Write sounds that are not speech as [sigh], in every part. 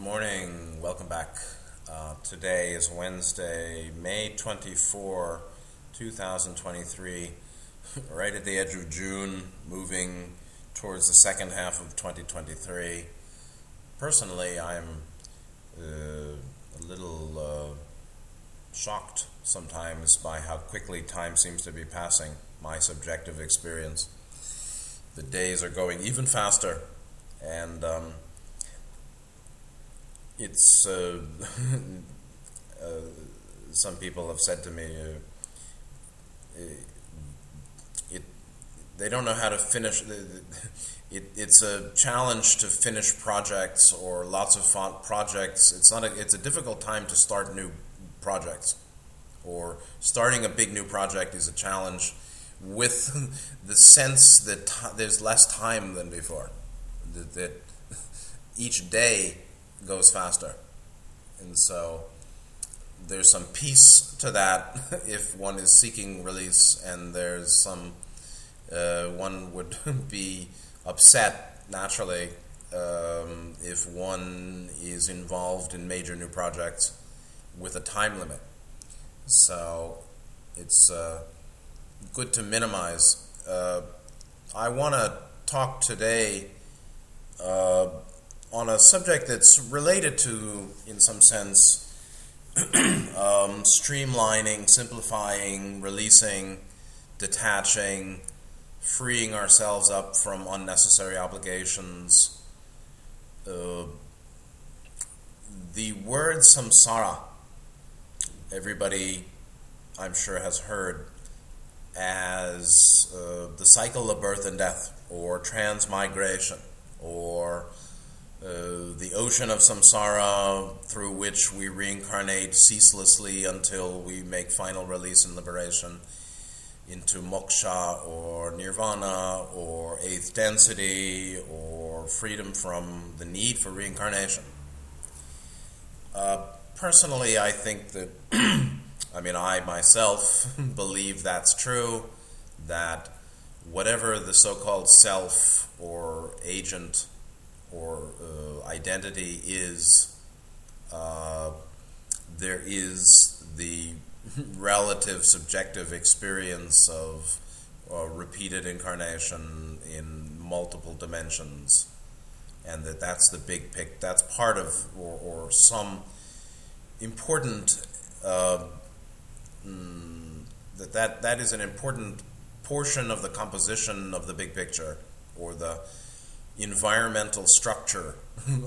morning. Welcome back. Uh, today is Wednesday, May 24, 2023, [laughs] right at the edge of June, moving towards the second half of 2023. Personally, I'm uh, a little uh, shocked sometimes by how quickly time seems to be passing, my subjective experience. The days are going even faster, and um, it's uh, [laughs] uh, some people have said to me uh, it they don't know how to finish [laughs] it, it's a challenge to finish projects or lots of font projects. It's not a, it's a difficult time to start new projects. Or starting a big new project is a challenge with [laughs] the sense that there's less time than before. That, that each day goes faster. And so there's some peace to that [laughs] if one is seeking release, and there's some, uh, one would [laughs] be upset naturally um, if one is involved in major new projects with a time limit. So it's uh, good to minimize. Uh, I want to talk today uh, on a subject that's related to, in some sense, [clears throat] um, streamlining, simplifying, releasing, detaching, freeing ourselves up from unnecessary obligations. Uh, the word samsara, everybody I'm sure has heard as uh, the cycle of birth and death, or transmigration, or uh, the ocean of samsara through which we reincarnate ceaselessly until we make final release and liberation into moksha or nirvana or eighth density or freedom from the need for reincarnation. Uh, personally, I think that, [clears throat] I mean, I myself [laughs] believe that's true, that whatever the so called self or agent or uh, identity is uh, there is the relative subjective experience of uh, repeated incarnation in multiple dimensions and that that's the big pic that's part of or, or some important uh, mm, that, that that is an important portion of the composition of the big picture or the environmental structure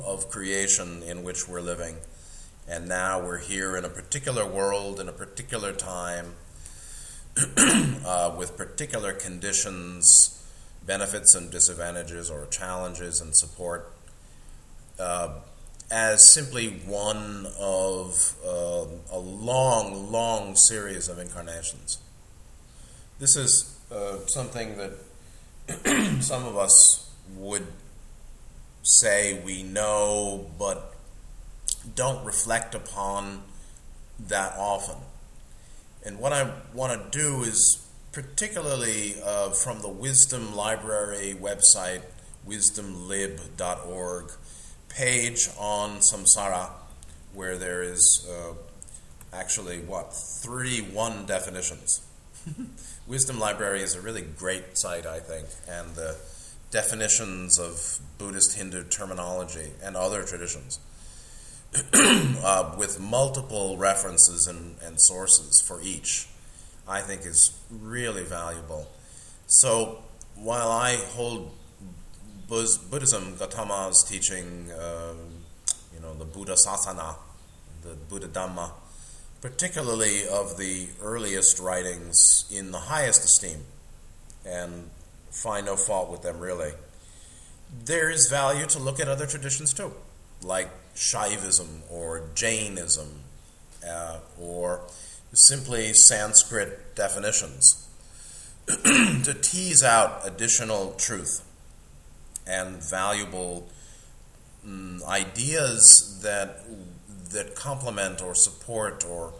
of creation in which we're living. And now we're here in a particular world, in a particular time, [clears throat] uh, with particular conditions, benefits and disadvantages, or challenges and support, uh, as simply one of uh, a long, long series of incarnations. This is uh, something that [clears throat] some of us would say we know but don't reflect upon that often. And what I want to do is, particularly uh, from the Wisdom Library website, wisdomlib.org page on samsara, where there is uh, actually what, three one definitions. [laughs] Wisdom Library is a really great site, I think, and the definitions of Buddhist Hindu terminology and other traditions [clears throat] uh, with multiple references and, and sources for each, I think is really valuable. So while I hold Buddhism, Gautama's teaching, uh, you know, the Buddha Sasana, the Buddha Dhamma, particularly of the earliest writings, in the highest esteem, and find no fault with them really. There is value to look at other traditions too, like Shaivism or Jainism, uh, or simply Sanskrit definitions, [clears throat] to tease out additional truth and valuable um, ideas that that complement or support or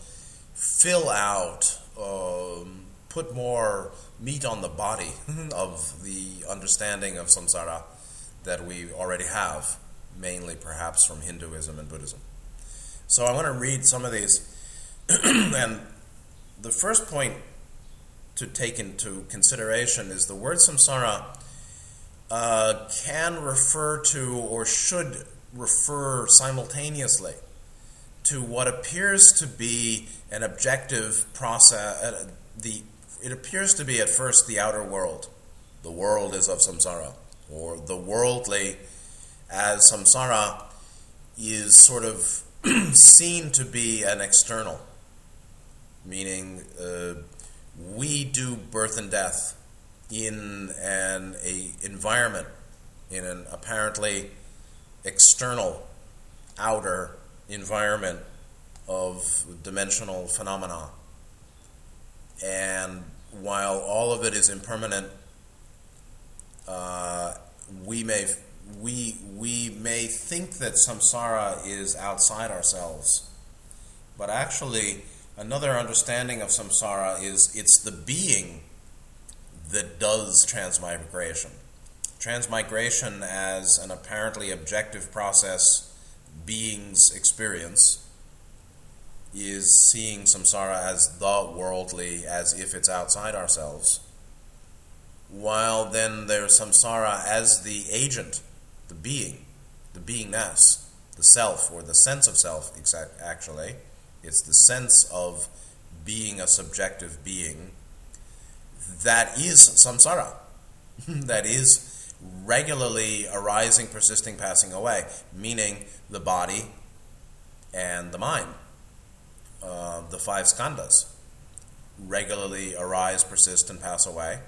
fill out, um, put more meat on the body [laughs] of the understanding of samsara that we already have. mainly perhaps from Hinduism and Buddhism. So I want to read some of these. [clears throat] and the first point to take into consideration is the word samsara uh, can refer to or should refer simultaneously to what appears to be an objective process. Uh, the it appears to be at first the outer world. The world is of samsara, or the worldly as samsara is sort of [clears throat] seen to be an external, meaning uh, we do birth and death in an a environment, in an apparently external, outer environment of dimensional phenomena. And while all of it is impermanent, uh, we may we we may think that samsara is outside ourselves, but actually, another understanding of samsara is it's the being that does transmigration. Transmigration as an apparently objective process beings experience is seeing samsara as the worldly, as if it's outside ourselves. While then there's samsara as the agent, the being, the beingness, the self, or the sense of self, exact, actually. It's the sense of being a subjective being that is samsara, [laughs] that is regularly arising, persisting, passing away, meaning the body and the mind. Uh, the five skandhas regularly arise, persist, and pass away.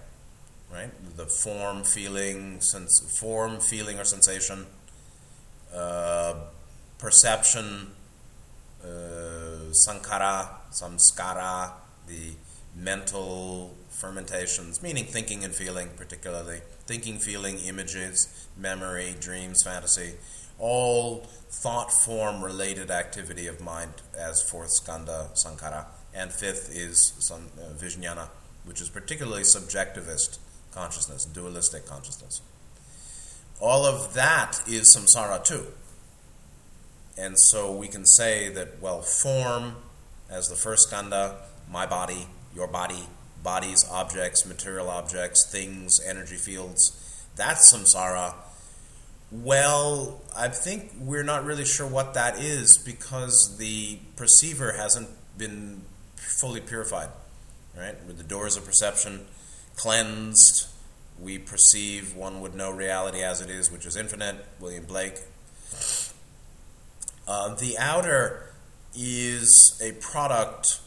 Right, the form, feeling, sense, form, feeling, or sensation, uh, perception, uh, sankhara, samskara, the mental fermentations, meaning thinking and feeling, particularly thinking, feeling, images, memory, dreams, fantasy, all thought form related activity of mind as fourth skandha sankhara. And fifth is some uh, vijnana which is particularly subjectivist consciousness dualistic consciousness. All of that is samsara too. And so we can say that well form as the first skandha my body your body bodies objects material objects things energy fields that's samsara well, I think we're not really sure what that is because the perceiver hasn't been fully purified, right? With the doors of perception cleansed, we perceive, one would know reality as it is, which is infinite, William Blake. Uh, the outer is a product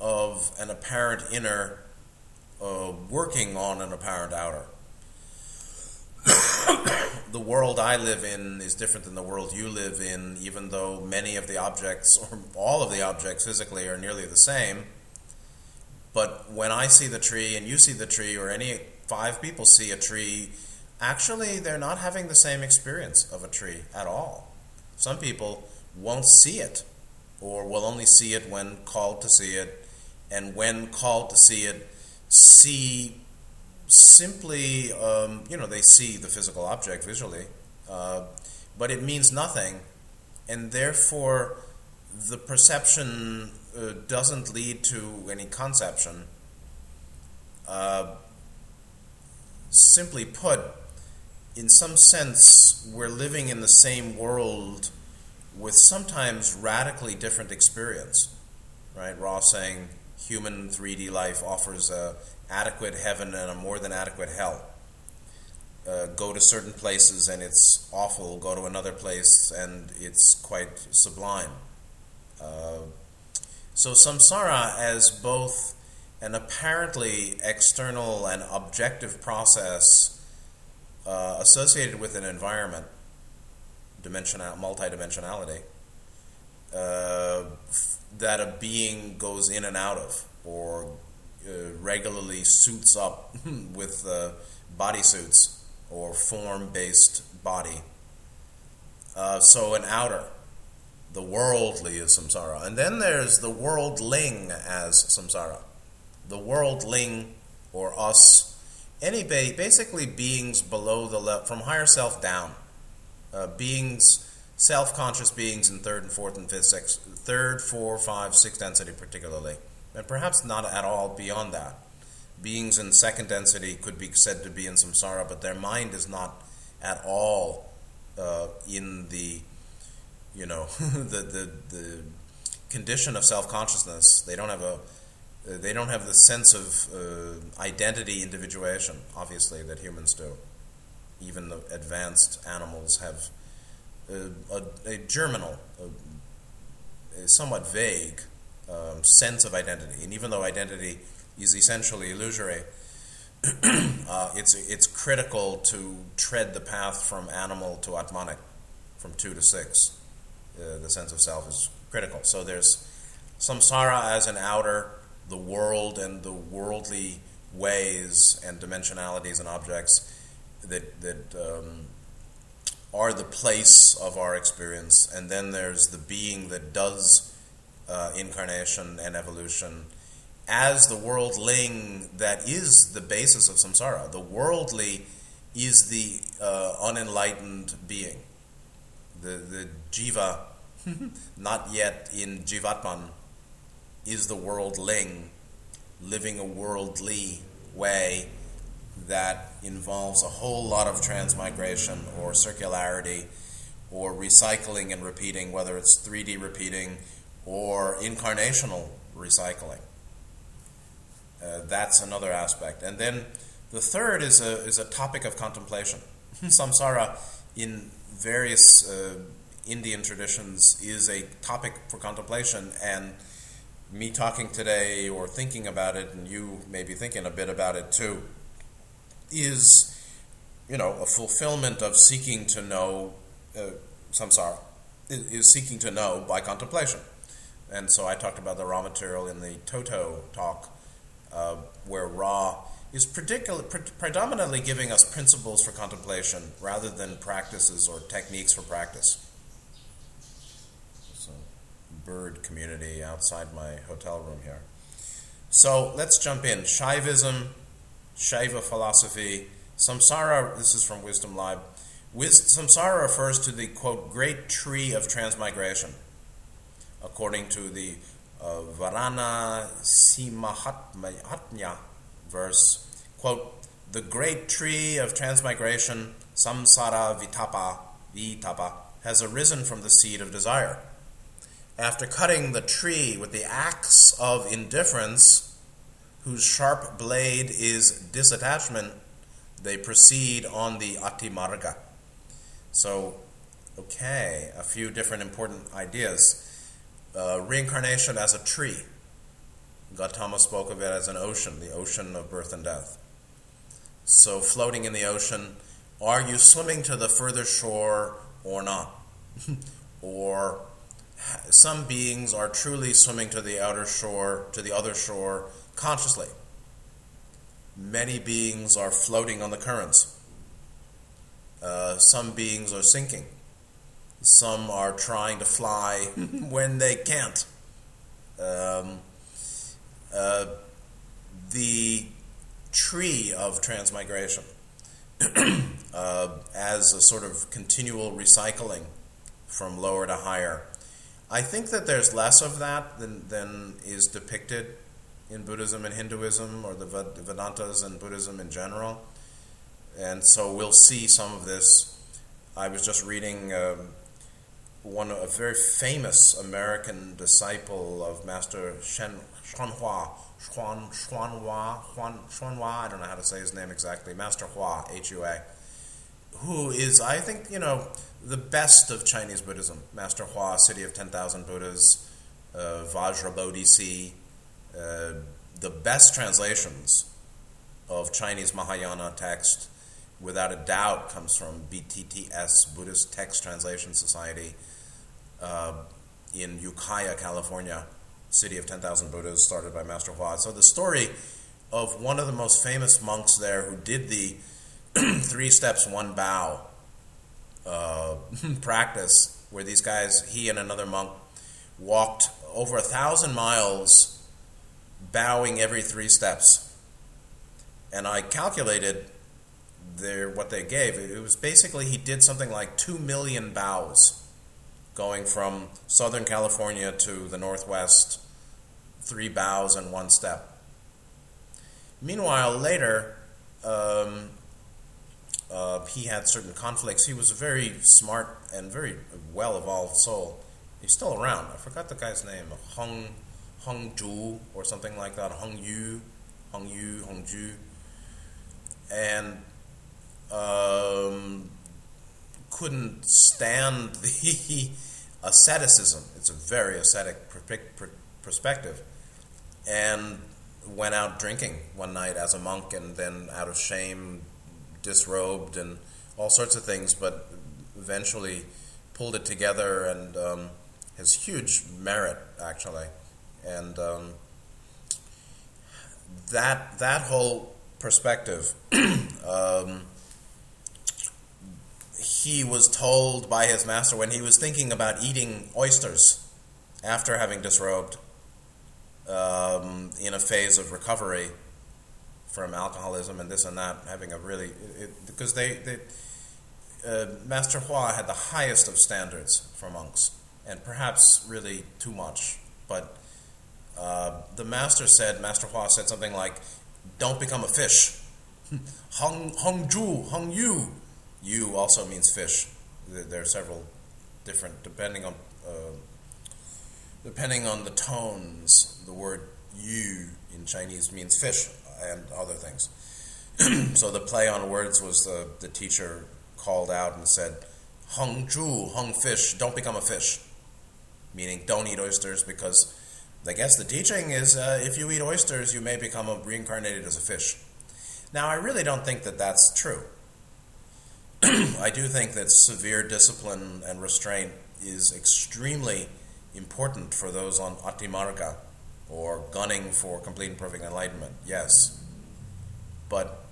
of an apparent inner uh, working on an apparent outer. [coughs] the world I live in is different than the world you live in, even though many of the objects, or all of the objects physically, are nearly the same. But when I see the tree and you see the tree, or any five people see a tree, actually they're not having the same experience of a tree at all. Some people won't see it, or will only see it when called to see it, and when called to see it, see simply, um, you know, they see the physical object visually, uh, but it means nothing, and therefore the perception uh, doesn't lead to any conception. Uh, simply put, in some sense, we're living in the same world with sometimes radically different experience. Right? Ross saying human 3D life offers a adequate heaven and a more than adequate hell. Uh, go to certain places and it's awful, go to another place and it's quite sublime. Uh, so, samsara, as both an apparently external and objective process uh, associated with an environment, dimensional, multidimensionality, uh, that a being goes in and out of or uh, regularly suits up [laughs] with uh, bodysuits or form based body. Uh, so, an outer, the worldly is samsara. And then there's the worldling as samsara. The worldling or us, any ba- basically beings below the level, from higher self down, uh, beings, self-conscious beings in third and fourth and fifth, sixth, third, four, five, sixth density particularly, and perhaps not at all beyond that. Beings in second density could be said to be in samsara, but their mind is not at all uh, in the, you know, [laughs] the, the the condition of self-consciousness. They don't have a they don't have the sense of uh, identity individuation, obviously, that humans do. Even the advanced animals have a, a, a germinal, a, a somewhat vague um, sense of identity. And even though identity is essentially illusory, [clears throat] uh, it's, it's critical to tread the path from animal to Atmanic, from two to six. Uh, the sense of self is critical. So there's samsara as an outer, the world and the worldly ways and dimensionalities and objects that, that um, are the place of our experience, and then there's the being that does uh, incarnation and evolution as the worldling that is the basis of samsara. The worldly is the uh, unenlightened being, the, the jiva, [laughs] not yet in jivatman, is the worldling, living a worldly way that involves a whole lot of transmigration or circularity or recycling and repeating, whether it's 3D repeating or incarnational recycling. Uh, that's another aspect. And then the third is a, is a topic of contemplation. [laughs] Samsara, in various uh, Indian traditions, is a topic for contemplation, and me talking today or thinking about it, and you maybe thinking a bit about it too, is, you know, a fulfillment of seeking to know uh, samsara, is seeking to know by contemplation. And so I talked about the Ra material in the Toto talk, uh, where Ra is particular, pre- predominantly giving us principles for contemplation rather than practices or techniques for practice. So, bird community outside my hotel room here. So let's jump in. Shaivism Shaiva philosophy, samsara, this is from Wisdom Lab, samsara refers to the, quote, great tree of transmigration, according to the uh, Varanasi Mahatmya verse, quote, the great tree of transmigration, samsara vitapa, vitapa, has arisen from the seed of desire. After cutting the tree with the axe of indifference, whose sharp blade is disattachment, they proceed on the Atimarga. So, okay, a few different important ideas. Uh, reincarnation as a tree. Gautama spoke of it as an ocean, the ocean of birth and death. So, floating in the ocean, are you swimming to the further shore or not? [laughs] or some beings are truly swimming to the outer shore, to the other shore, consciously. Many beings are floating on the currents. Uh, some beings are sinking. Some are trying to fly [laughs] when they can't. Um, uh, the tree of transmigration [clears throat] uh, as a sort of continual recycling from lower to higher. I think that there's less of that than, than is depicted in Buddhism and Hinduism, or the Vedantas and Buddhism in general. And so we'll see some of this. I was just reading um, one a very famous American disciple of Master Shen Xuanhua, Xuan Xuanhua, Xuan Xuanhua. I don't know how to say his name exactly. Master Hua, H U A, who is I think you know the best of Chinese Buddhism. Master Hua, City of Ten Thousand Buddhas, uh, Vajrabodhi uh, the best translations of Chinese Mahayana text, without a doubt, comes from BTTS, Buddhist Text Translation Society, uh, in Ukiah, California, city of 10,000 Buddhas, started by Master Hua. So the story of one of the most famous monks there who did the [clears throat] three steps, one bow uh, [laughs] practice, where these guys, he and another monk, walked over a thousand miles bowing every three steps. And I calculated their what they gave. It was basically he did something like two million bows, going from Southern California to the Northwest, three bows and one step. Meanwhile, later, um, uh, he had certain conflicts. He was a very smart and very well evolved soul. He's still around. I forgot the guy's name. Hong Hong Zhu or something like that. Hong Yu, Hong Yu, Hong Ju, and um, couldn't stand [laughs] the asceticism. It's a very ascetic perspective, and went out drinking one night as a monk, and then out of shame disrobed and all sorts of things, but eventually pulled it together and um, has huge merit actually, and um, that that whole perspective. [clears throat] um, he was told by his master when he was thinking about eating oysters after having disrobed um, in a phase of recovery from alcoholism and this and that, having a really because they, they uh, Master Hua had the highest of standards for monks, and perhaps really too much. But uh, the master said, Master Hua said something like, "Don't become a fish." [laughs] Hong Hong Ju Hong Yu, Yu also means fish. There are several different depending on uh, depending on the tones. The word Yu in Chinese means fish and other things. [clears throat] so the play on words was the, the teacher called out and said, Hung Zhu, hung fish, don't become a fish. Meaning, don't eat oysters because I guess the teaching is uh, if you eat oysters, you may become a, reincarnated as a fish. Now, I really don't think that that's true. [clears throat] I do think that severe discipline and restraint is extremely important for those on Atimarga or gunning for complete and perfect enlightenment. Yes. But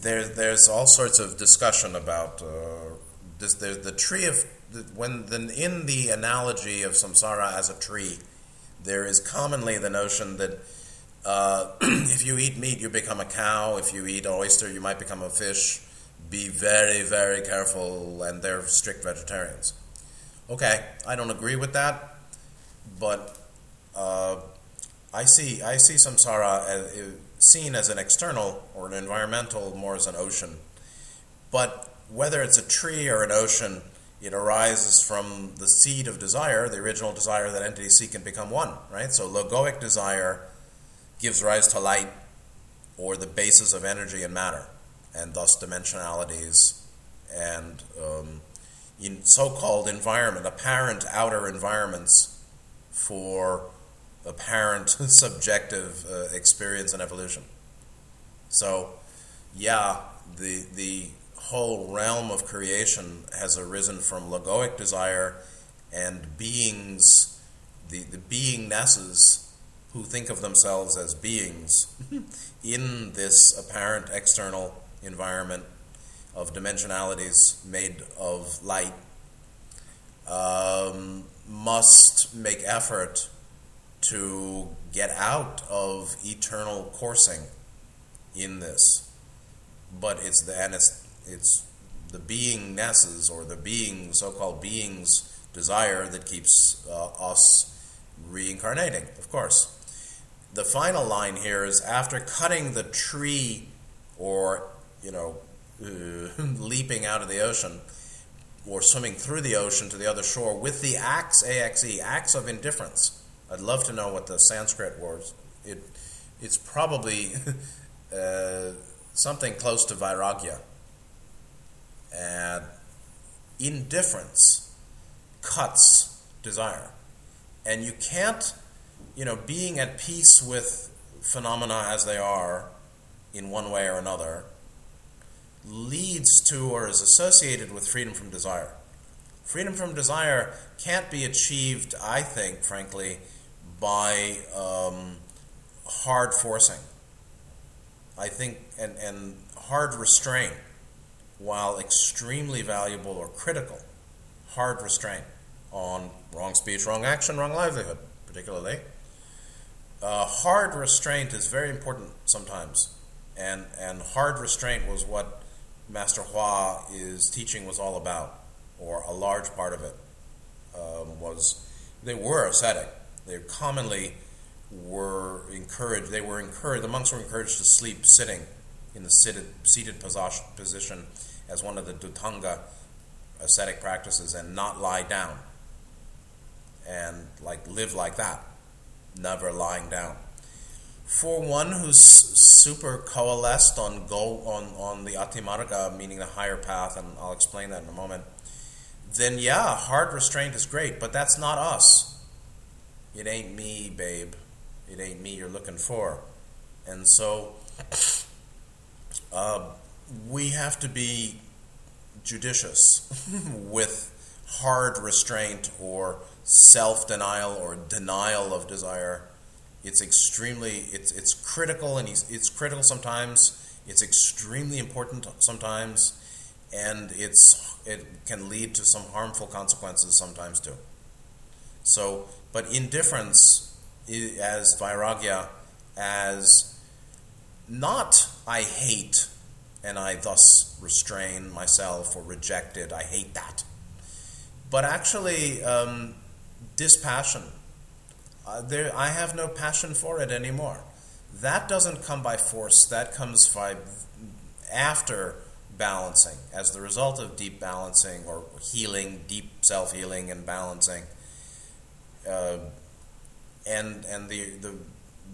there, there's all sorts of discussion about uh, this. There's the tree of when the, in the analogy of samsara as a tree, there is commonly the notion that uh, [clears throat] if you eat meat, you become a cow. If you eat oyster, you might become a fish. Be very, very careful, and they're strict vegetarians. Okay, I don't agree with that, but uh, I see I see samsara as, seen as an external or an environmental, more as an ocean. But whether it's a tree or an ocean, it arises from the seed of desire, the original desire that entities seek and become one, right? So logoic desire gives rise to light or the basis of energy and matter, and thus dimensionalities and um, in so-called environment, apparent outer environments for apparent [laughs] subjective uh, experience and evolution. So, yeah, the the whole realm of creation has arisen from logoic desire and beings, the, the beingnesses who think of themselves as beings [laughs] in this apparent external environment of dimensionalities made of light um, must make effort to get out of eternal coursing in this. But it's the and it's, it's the beingnesses or the being so-called beings desire that keeps uh, us reincarnating, of course. The final line here is after cutting the tree or, you know, uh, [laughs] leaping out of the ocean or swimming through the ocean to the other shore with the axe, A-X-E, axe of indifference I'd love to know what the Sanskrit was. It, it's probably [laughs] uh, something close to vairagya. And indifference cuts desire. And you can't, you know, being at peace with phenomena as they are in one way or another leads to or is associated with freedom from desire. Freedom from desire can't be achieved, I think, frankly, by um, hard forcing. I think, and, and hard restraint, while extremely valuable or critical, hard restraint on wrong speech, wrong action, wrong livelihood, particularly. Uh, hard restraint is very important sometimes and and hard restraint was what Master Hua is teaching was all about, or a large part of it um, was. They were ascetic. They commonly were encouraged. They were encouraged. The monks were encouraged to sleep sitting in the seated, seated position as one of the Dhutanga ascetic practices, and not lie down and like live like that, never lying down. For one who's super coalesced on go on, on the Atimarga, meaning the higher path, and I'll explain that in a moment, then yeah, hard restraint is great, but that's not us. It ain't me, babe. It ain't me you're looking for. And so uh, we have to be judicious [laughs] with hard restraint or self denial or denial of desire. It's extremely it's it's critical and it's critical sometimes. It's extremely important sometimes, and it's it can lead to some harmful consequences sometimes too. So, but indifference as vairagya, as not I hate and I thus restrain myself or reject it. I hate that. But actually, um, dispassion. Uh, there, I have no passion for it anymore. That doesn't come by force. That comes by after balancing, as the result of deep balancing or healing, deep self healing and balancing. Uh, and and the the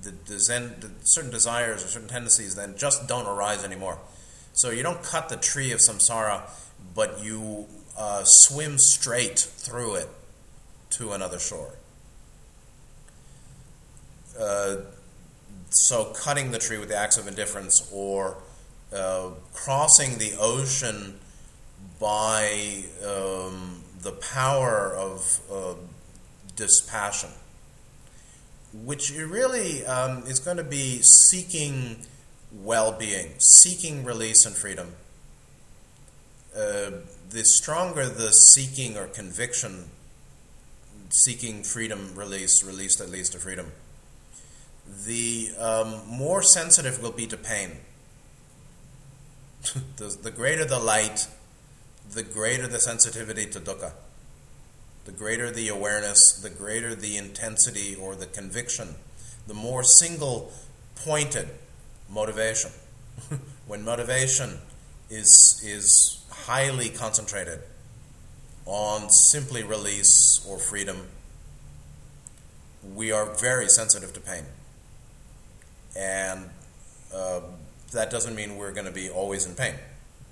the, the, zen, the certain desires or certain tendencies then just don't arise anymore. So you don't cut the tree of samsara, but you uh, swim straight through it to another shore. Uh, so, cutting the tree with the axe of indifference or uh, crossing the ocean by um, the power of uh, dispassion, which really um, is going to be seeking well being, seeking release and freedom. Uh, the stronger the seeking or conviction seeking freedom release, release that leads to freedom, the um, more sensitive we'll be to pain. [laughs] the, the greater the light, the greater the sensitivity to dukkha. The greater the awareness, the greater the intensity or the conviction, the more single pointed motivation. [laughs] when motivation is, is highly concentrated, on simply release or freedom, we are very sensitive to pain. And uh, that doesn't mean we're going to be always in pain.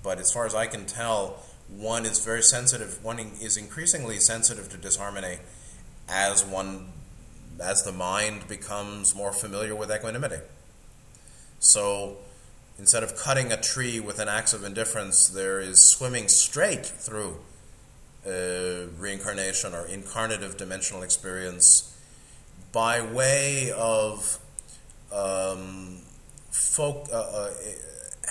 But as far as I can tell, one is very sensitive, one is increasingly sensitive to disharmony as one as the mind becomes more familiar with equanimity. So instead of cutting a tree with an axe of indifference, there is swimming straight through uh, reincarnation or incarnative dimensional experience by way of um, folk, uh, uh,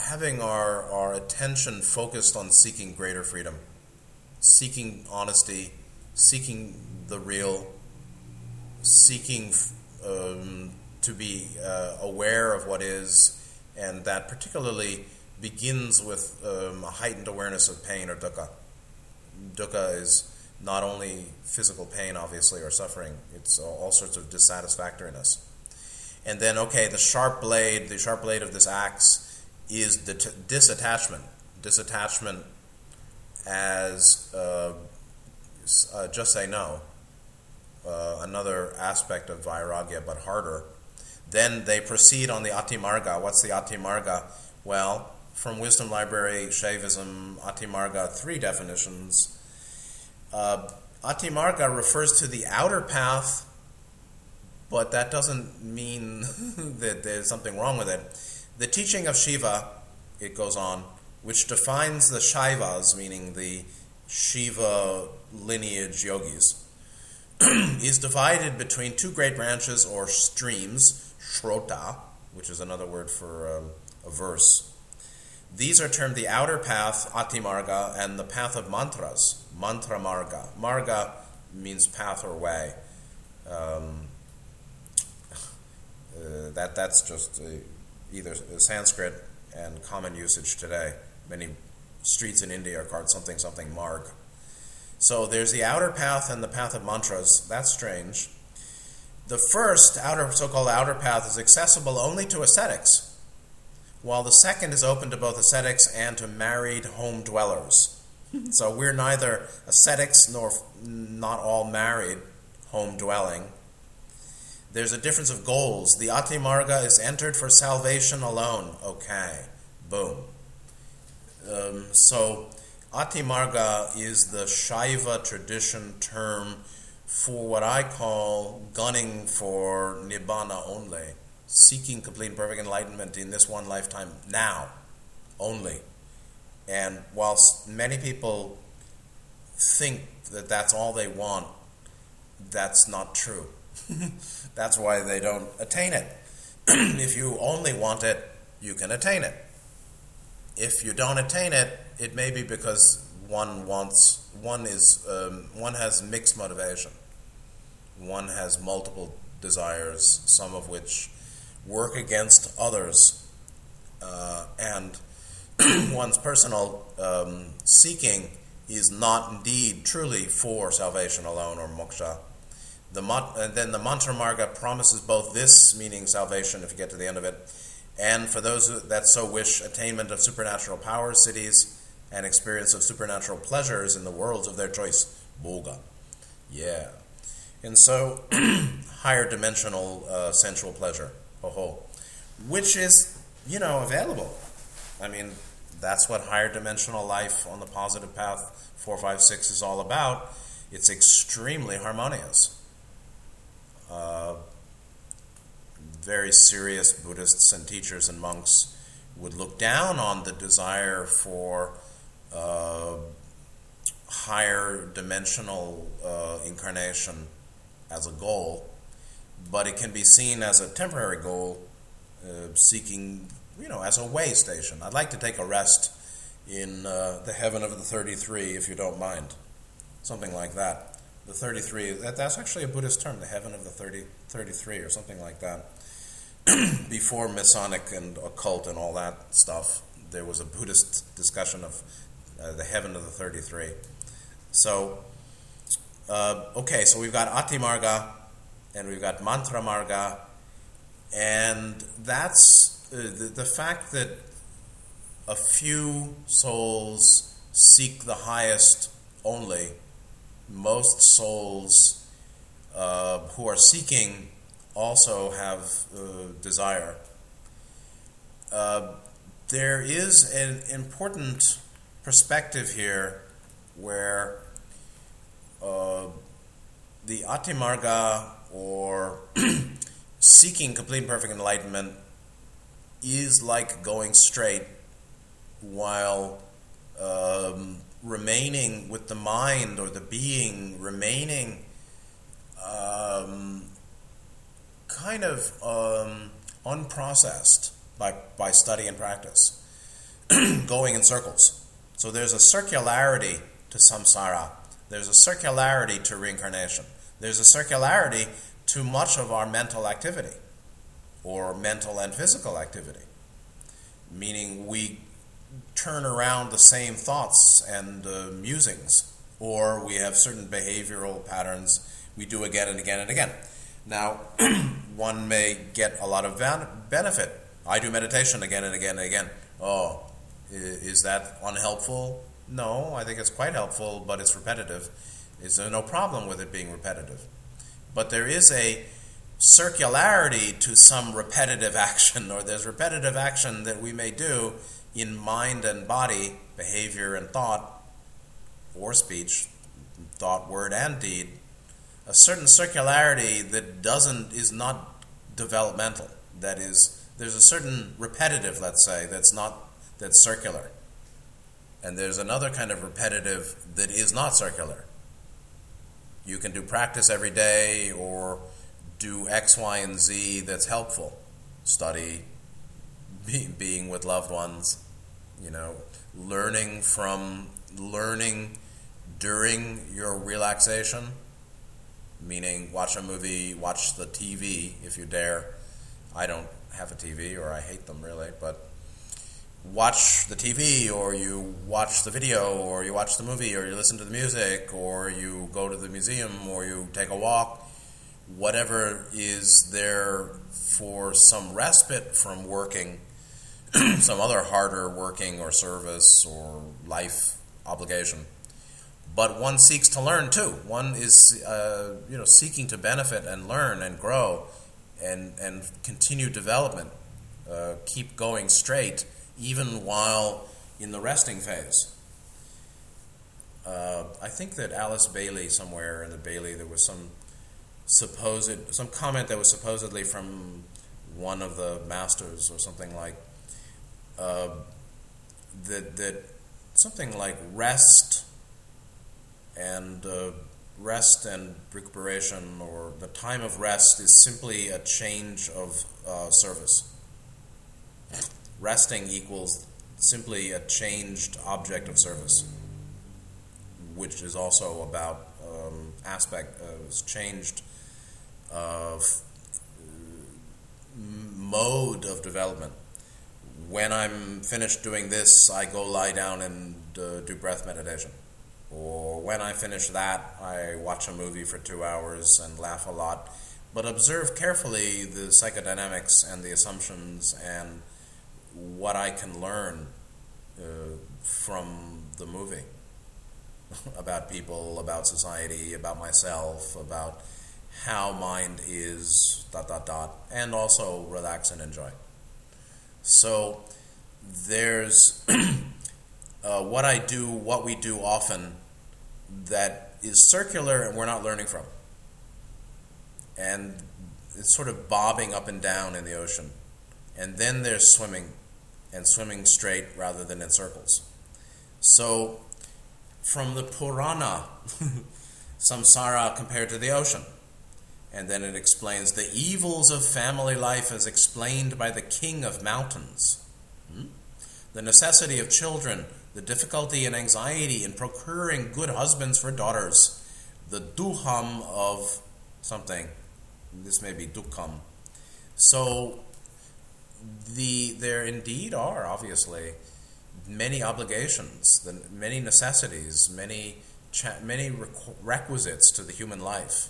having our, our attention focused on seeking greater freedom, seeking honesty, seeking the real, seeking um, to be uh, aware of what is, and that particularly begins with um, a heightened awareness of pain or dukkha dukkha is not only physical pain, obviously, or suffering, it's all sorts of dissatisfactoriness. And then, okay, the sharp blade, the sharp blade of this axe is the t- disattachment. Disattachment as uh, uh, just say no, uh, another aspect of vairagya, but harder. Then they proceed on the atimarga. What's the atimarga? Well, from Wisdom Library, Shaivism, Atimarga, three definitions. Uh, Atimarga refers to the outer path, but that doesn't mean [laughs] that there's something wrong with it. The teaching of Shiva, it goes on, which defines the Shaivas, meaning the Shiva lineage yogis, [clears throat] is divided between two great branches or streams, Shrota, which is another word for um, a verse, these are termed the outer path, Atimarga, and the path of mantras, Mantra Marga. Marga means path or way. Um, uh, that that's just uh, either Sanskrit and common usage today. Many streets in India are called something something marg. So there's the outer path and the path of mantras. That's strange. The first outer so-called outer path is accessible only to ascetics, while the second is open to both ascetics and to married home dwellers. [laughs] so we're neither ascetics nor not all married home dwelling. There's a difference of goals. The Ati Marga is entered for salvation alone. Okay, boom. Um, so, Ati Marga is the Shaiva tradition term for what I call gunning for Nibbana only, seeking complete and perfect enlightenment in this one lifetime now only. And whilst many people think that that's all they want, that's not true. [laughs] that's why they don't attain it. [clears throat] if you only want it, you can attain it. If you don't attain it, it may be because one wants one is um, one has mixed motivation. One has multiple desires, some of which work against others, uh, and [clears throat] one's personal um, seeking is not indeed truly for salvation alone or moksha. The and then the mantra marga promises both this, meaning salvation if you get to the end of it, and for those that so wish, attainment of supernatural powers, siddhis, and experience of supernatural pleasures in the worlds of their choice. Bhoga. Yeah. And so, [clears throat] higher dimensional uh, sensual pleasure, ho which is, you know, available. I mean, that's what higher dimensional life on the positive path 456 is all about. It's extremely harmonious. Uh, very serious Buddhists and teachers and monks would look down on the desire for uh, higher dimensional uh, incarnation as a goal, but it can be seen as a temporary goal, uh, seeking, you know, as a way station. I'd like to take a rest in uh, the heaven of the 33, if you don't mind. Something like that. The 33, that, that's actually a Buddhist term, the heaven of the 30, 33, or something like that. [clears throat] Before Masonic and occult and all that stuff, there was a Buddhist discussion of uh, the heaven of the 33. So, uh, okay, so we've got Atimarga and we've got Mantra Marga, and that's uh, the, the fact that a few souls seek the highest only. Most souls uh, who are seeking also have uh, desire. Uh, there is an important perspective here where uh, the Atimarga or [clears throat] seeking complete and perfect enlightenment is like going straight while um, remaining with the mind or the being remaining um, kind of um, unprocessed by, by study and practice, [clears throat] going in circles. So there's a circularity to samsara, there's a circularity to reincarnation, there's a circularity to much of our mental activity or mental and physical activity, meaning we turn around the same thoughts and uh, musings, or we have certain behavioral patterns we do again and again and again. Now, [clears throat] one may get a lot of benefit. I do meditation again and again and again. Oh, is that unhelpful? No, I think it's quite helpful, but it's repetitive. Is there no problem with it being repetitive? But there is a circularity to some repetitive [laughs] action, or there's repetitive action that we may do in mind and body, behavior and thought, or speech, thought, word, and deed, a certain circularity that doesn't is not developmental. That is, there's a certain repetitive, let's say, that's not that's circular, and there's another kind of repetitive that is not circular. You can do practice every day, or do X, Y, and Z that's helpful. Study, be, being with loved ones, you know, learning from learning during your relaxation, meaning watch a movie, watch the TV if you dare. I don't have a TV or I hate them really, but watch the TV or you watch the video or you watch the movie or you listen to the music or you go to the museum or you take a walk, whatever is there for some respite from working, [clears throat] some other harder working or service or life obligation. But one seeks to learn too. One is, uh, you know, seeking to benefit and learn and grow and, and continue development, uh, keep going straight even while in the resting phase. Uh, I think that Alice Bailey, somewhere in the Bailey, there was some supposed some comment that was supposedly from one of the masters or something like uh, that that something like rest and uh, rest and recuperation or the time of rest is simply a change of uh, service resting equals simply a changed object of service, which is also about um, aspect uh, changed of uh, mode of development. When I'm finished doing this, I go lie down and uh, do breath meditation. Or when I finish that, I watch a movie for two hours and laugh a lot. But observe carefully the psychodynamics and the assumptions and what I can learn uh, from the movie [laughs] about people, about society, about myself, about how mind is dot dot dot, and also relax and enjoy. So there's [clears throat] uh, what I do, what we do often that is circular and we're not learning from. And it's sort of bobbing up and down in the ocean. And then there's swimming and swimming straight rather than in circles. So, from the Purana, [laughs] samsara compared to the ocean. And then it explains the evils of family life as explained by the king of mountains. Hmm? The necessity of children, the difficulty and anxiety in procuring good husbands for daughters, the duham of something. This may be dukkam. So, the there indeed are obviously many obligations, the, many necessities, many cha- many requisites to the human life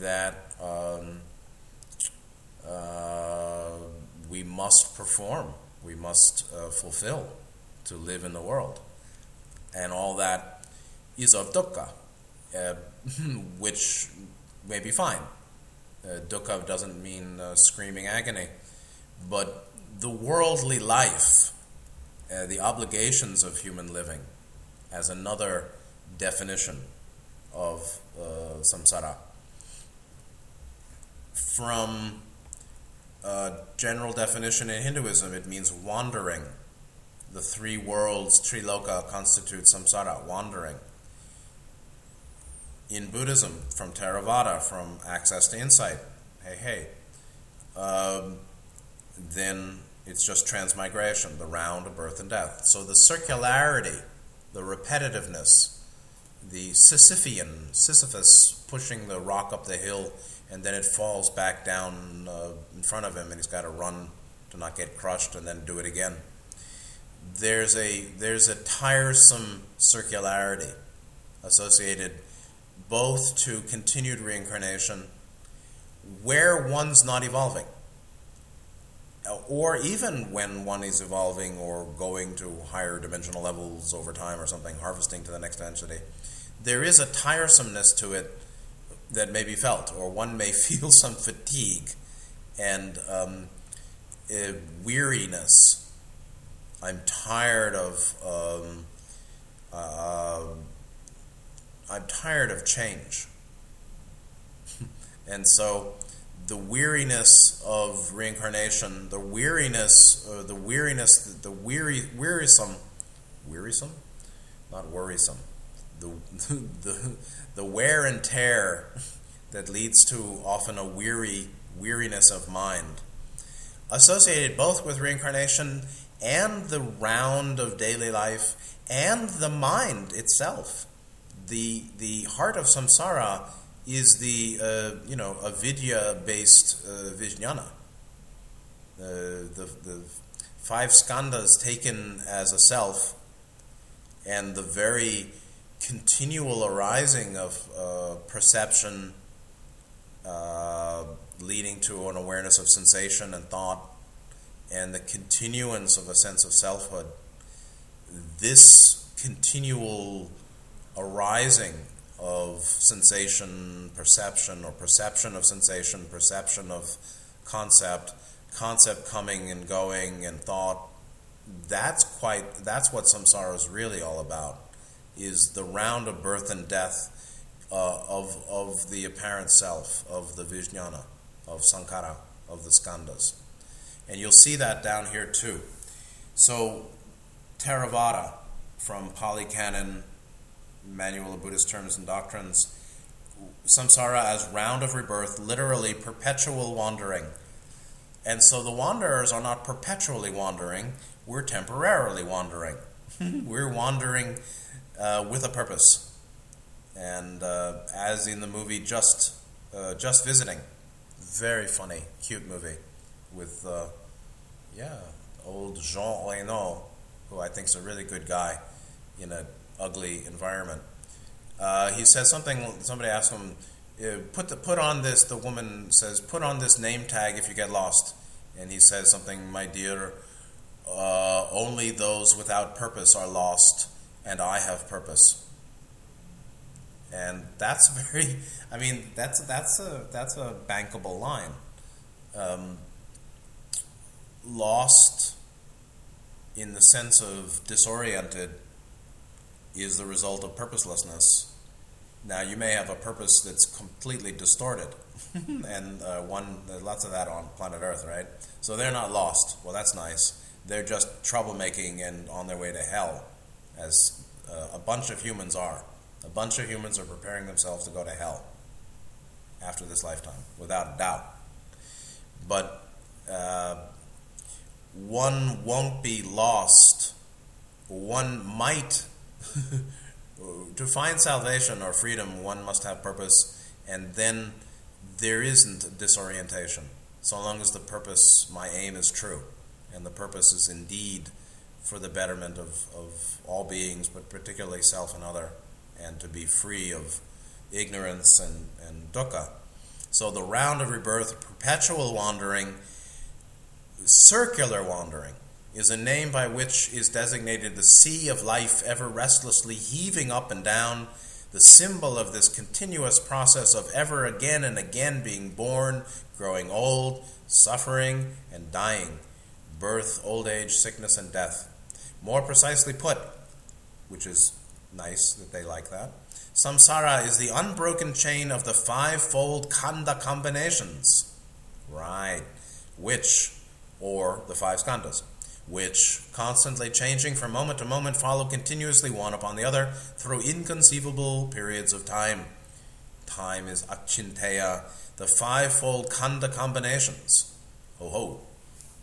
that um, uh, we must perform, we must uh, fulfill to live in the world, and all that is of dukkha, uh, [laughs] which may be fine. Uh, dukkha doesn't mean uh, screaming agony but the worldly life, uh, the obligations of human living, as another definition of uh, samsara. From a general definition in Hinduism, it means wandering. The three worlds, Triloka, constitute samsara, wandering. In Buddhism, from Theravada, from access to insight, hey, hey. Um, then it's just transmigration, the round of birth and death. So the circularity, the repetitiveness, the Sisyphean, Sisyphus pushing the rock up the hill and then it falls back down uh, in front of him and he's got to run to not get crushed and then do it again. There's a, there's a tiresome circularity associated both to continued reincarnation where one's not evolving or even when one is evolving or going to higher dimensional levels over time or something, harvesting to the next density, there is a tiresomeness to it that may be felt, or one may [laughs] feel some fatigue and um, weariness. I'm tired of. Um, uh, I'm tired of change, [laughs] and so the weariness of reincarnation, the weariness, uh, the weariness, the, the weary, wearisome, wearisome, not worrisome, the, [laughs] the, the wear and tear that leads to often a weary weariness of mind, associated both with reincarnation and the round of daily life and the mind itself. The, the heart of samsara is the uh, you know avidya based uh, vijnana, uh, the the five skandhas taken as a self, and the very continual arising of uh, perception uh, leading to an awareness of sensation and thought, and the continuance of a sense of selfhood, this continual arising of sensation, perception, or perception of sensation, perception of concept, concept coming and going, and thought. That's quite. That's what samsara is really all about. Is the round of birth and death uh, of of the apparent self of the vijnana, of Sankhara, of the skandhas, and you'll see that down here too. So, Theravada from Pali Canon Manual of Buddhist Terms and Doctrines, samsara as round of rebirth, literally perpetual wandering. And so the wanderers are not perpetually wandering, we're temporarily wandering. [laughs] we're wandering uh, with a purpose. And uh, as in the movie Just, uh, Just Visiting, very funny, cute movie with, uh, yeah, old Jean Reno, who I think is a really good guy in an ugly environment. Uh, he says something. Somebody asked him, "Put the put on this." The woman says, "Put on this name tag if you get lost." And he says something, "My dear, uh, only those without purpose are lost, and I have purpose." And that's [laughs] very. I mean, that's that's a that's a bankable line. Um, lost in the sense of disoriented is the result of purposelessness. Now, you may have a purpose that's completely distorted, [laughs] and uh, one there's lots of that on planet Earth, right? So they're not lost. Well, that's nice. They're just troublemaking and on their way to hell, as uh, a bunch of humans are. A bunch of humans are preparing themselves to go to hell after this lifetime, without a doubt. But uh, one won't be lost. One might [laughs] to find salvation or freedom, one must have purpose, and then there isn't disorientation. So long as the purpose, my aim is true, and the purpose is indeed for the betterment of, of all beings, but particularly self and other, and to be free of ignorance and, and dukkha. So the round of rebirth, perpetual wandering, circular wandering, is a name by which is designated the sea of life ever restlessly heaving up and down, the symbol of this continuous process of ever again and again being born, growing old, suffering, and dying, birth, old age, sickness, and death. More precisely put, which is nice that they like that, samsara is the unbroken chain of the five-fold khandha combinations. Right. Which, or the five skandhas which, constantly changing from moment to moment, follow continuously one upon the other through inconceivable periods of time. Time is achinteya, the fivefold khandha combinations. Ho ho.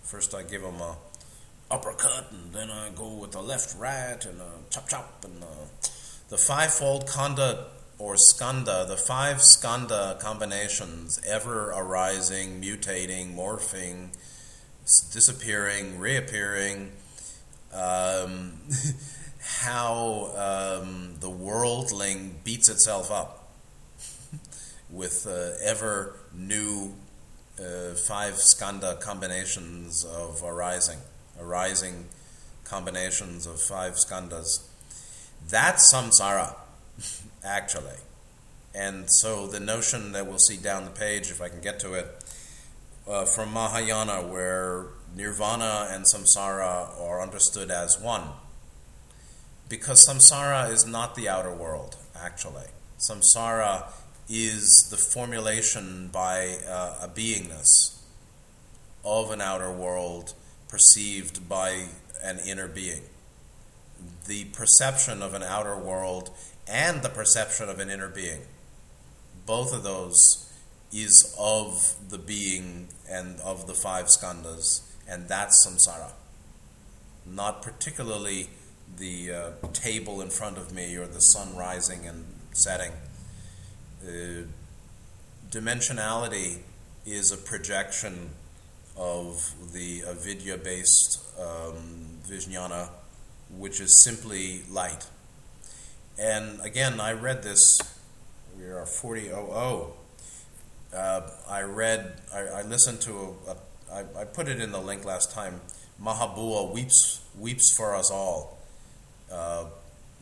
First I give them a uppercut, and then I go with a left right, and a chop chop, and a, the fivefold khandha or skandha, the five skandha combinations, ever arising, mutating, morphing, disappearing, reappearing, um, [laughs] how um, the worldling beats itself up [laughs] with uh, ever new uh, five skandha combinations of arising, arising combinations of five skandhas. That's samsara, [laughs] actually. And so the notion that we'll see down the page, if I can get to it, uh, from Mahayana, where nirvana and samsara are understood as one. Because samsara is not the outer world, actually. Samsara is the formulation by uh, a beingness of an outer world perceived by an inner being. The perception of an outer world and the perception of an inner being. Both of those is of the being and of the five skandhas, and that's samsara. Not particularly the uh, table in front of me or the sun rising and setting. Uh, dimensionality is a projection of the avidya based um, Vijnana, which is simply light. And again, I read this, we are 4000. Uh, I read, I, I listened to, a, a, I, I put it in the link last time. Mahabua weeps, weeps for us all. Uh,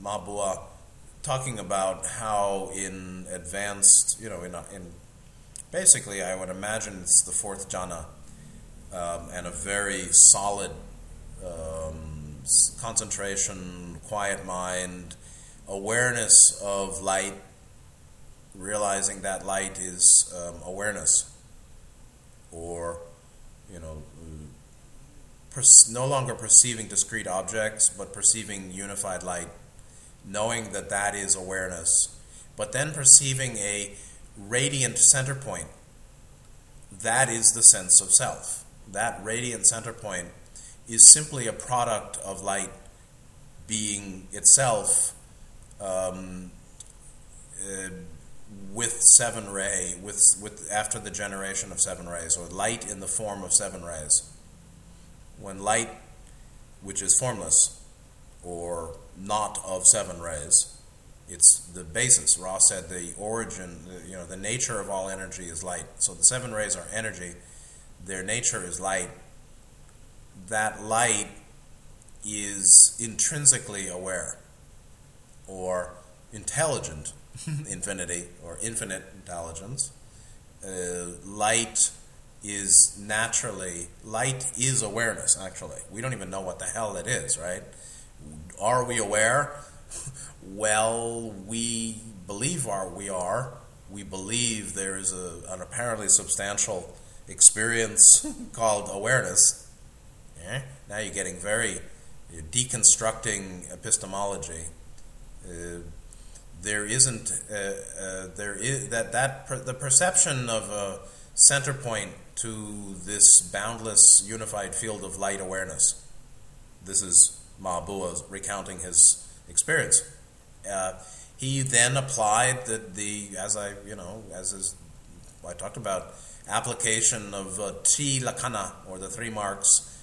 Mahabua talking about how in advanced, you know, in, in basically, I would imagine it's the fourth jhana um, and a very solid um, concentration, quiet mind, awareness of light, realizing that light is um, awareness, or you know, no longer perceiving discrete objects, but perceiving unified light, knowing that that is awareness, but then perceiving a radiant center point. That is the sense of self. That radiant center point is simply a product of light being itself um, uh, with seven ray, with, with after the generation of seven rays, or light in the form of seven rays. When light, which is formless, or not of seven rays, it's the basis. Ra's said the origin, you know, the nature of all energy is light. So the seven rays are energy. Their nature is light. That light is intrinsically aware or intelligent [laughs] infinity or infinite intelligence. Uh, light is naturally, light is awareness, actually. We don't even know what the hell it is, right? Are we aware? [laughs] well, we believe our, we are. We believe there is a, an apparently substantial experience [laughs] called awareness. Yeah? Now you're getting very you're deconstructing epistemology. Uh, there isn't uh, uh, there is that that per, the perception of a center point to this boundless unified field of light awareness. This is Mahabua recounting his experience. Uh, he then applied the, the as I you know as is I talked about application of uh, tri lakkhana or the three marks,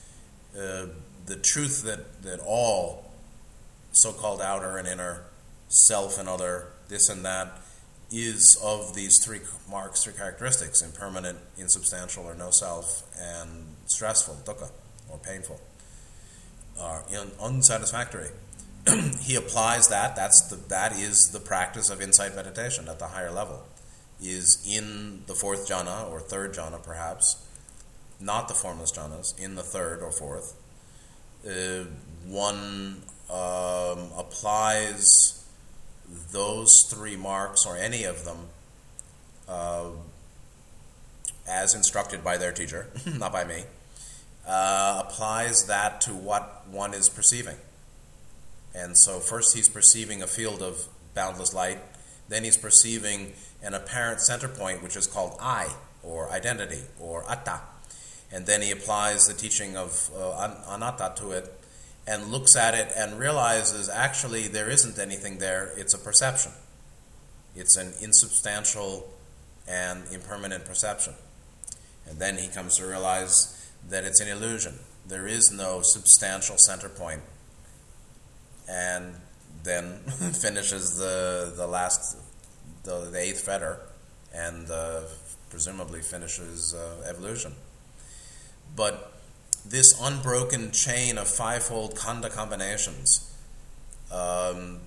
uh, the truth that that all so-called outer and inner self and other this and that is of these three marks, three characteristics: impermanent, insubstantial, or no self, and stressful, dukkha, or painful, or unsatisfactory. [clears throat] he applies that. That's the that is the practice of insight meditation at the higher level. Is in the fourth jhana or third jhana, perhaps, not the formless jhanas. In the third or fourth, uh, one um, applies those three marks or any of them uh, as instructed by their teacher, [laughs] not by me, uh, applies that to what one is perceiving. And so, first he's perceiving a field of boundless light, then he's perceiving an apparent center point, which is called I, or identity, or atta. And then he applies the teaching of uh, anatta to it and looks at it and realizes actually there isn't anything there, it's a perception. It's an insubstantial and impermanent perception. And then he comes to realize that it's an illusion. There is no substantial center point. and then [laughs] finishes the the last the, the eighth fetter, and uh, presumably finishes uh, evolution. But this unbroken chain of fivefold khandha combinations, um,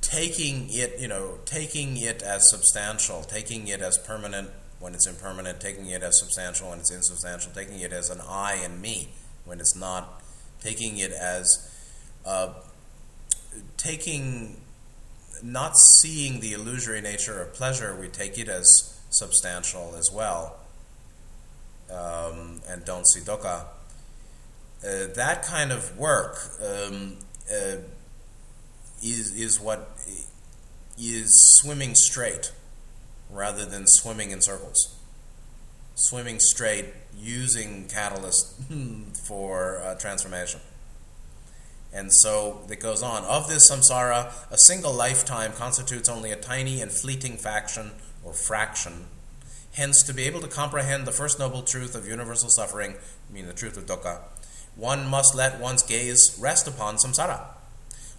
taking it, you know, taking it as substantial, taking it as permanent when it's impermanent, taking it as substantial when it's insubstantial, taking it as an I and me when it's not, taking it as uh, taking, not seeing the illusory nature of pleasure, we take it as substantial as well, um, and don't see dukkha. Uh, that kind of work um, uh, is is what is swimming straight rather than swimming in circles. Swimming straight using catalyst [laughs] for uh, transformation. And so it goes on. Of this samsara, a single lifetime constitutes only a tiny and fleeting faction or fraction Hence, to be able to comprehend the first noble truth of universal suffering, I mean the truth of dukkha, one must let one's gaze rest upon samsara,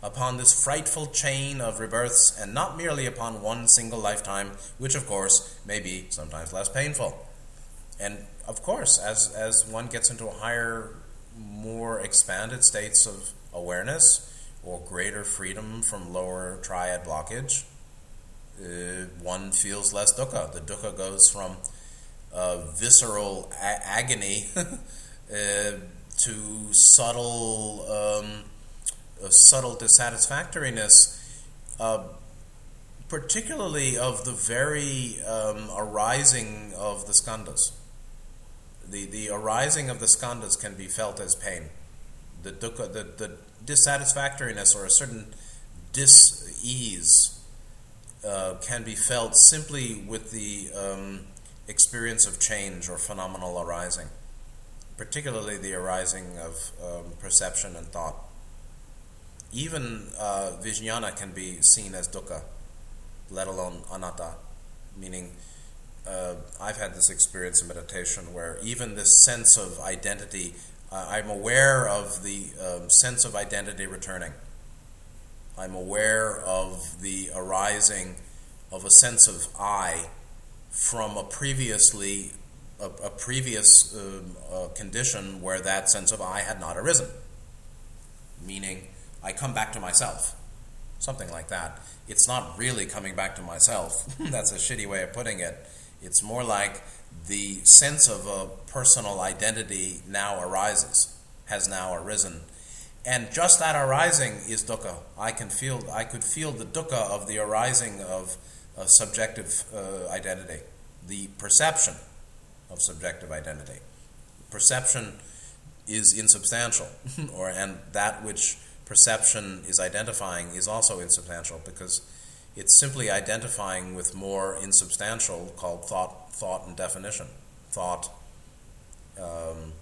upon this frightful chain of rebirths, and not merely upon one single lifetime, which of course may be sometimes less painful. And of course, as, as one gets into higher, more expanded states of awareness or greater freedom from lower triad blockage, uh, one feels less dukkha. The dukkha goes from uh, visceral a- agony [laughs] uh, to subtle, um, subtle dissatisfactoriness, uh, particularly of the very um, arising of the skandhas. The, the arising of the skandhas can be felt as pain. The dukkha, the, the dissatisfactoriness or a certain dis-ease uh, can be felt simply with the um, experience of change or phenomenal arising, particularly the arising of um, perception and thought. Even uh, vijnana can be seen as dukkha, let alone anatta, meaning uh, I've had this experience in meditation where even this sense of identity, uh, I'm aware of the um, sense of identity returning I'm aware of the arising of a sense of I from a previously a, a previous uh, condition where that sense of I had not arisen. Meaning, I come back to myself, something like that. It's not really coming back to myself. [laughs] That's a shitty way of putting it. It's more like the sense of a personal identity now arises, has now arisen and just that arising is dukkha. I can feel, I could feel the dukkha of the arising of subjective uh, identity, the perception of subjective identity. Perception is insubstantial, [laughs] or and that which perception is identifying is also insubstantial because it's simply identifying with more insubstantial called thought, thought and definition, thought um,